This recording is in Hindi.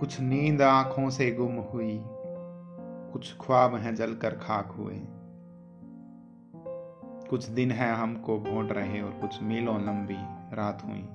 कुछ नींद आँखों से गुम हुई, कुछ ख्वाब हैं जलकर खाक हुए। कुछ दिन है हमको भोंट रहे और कुछ मीलों लंबी रात हुई।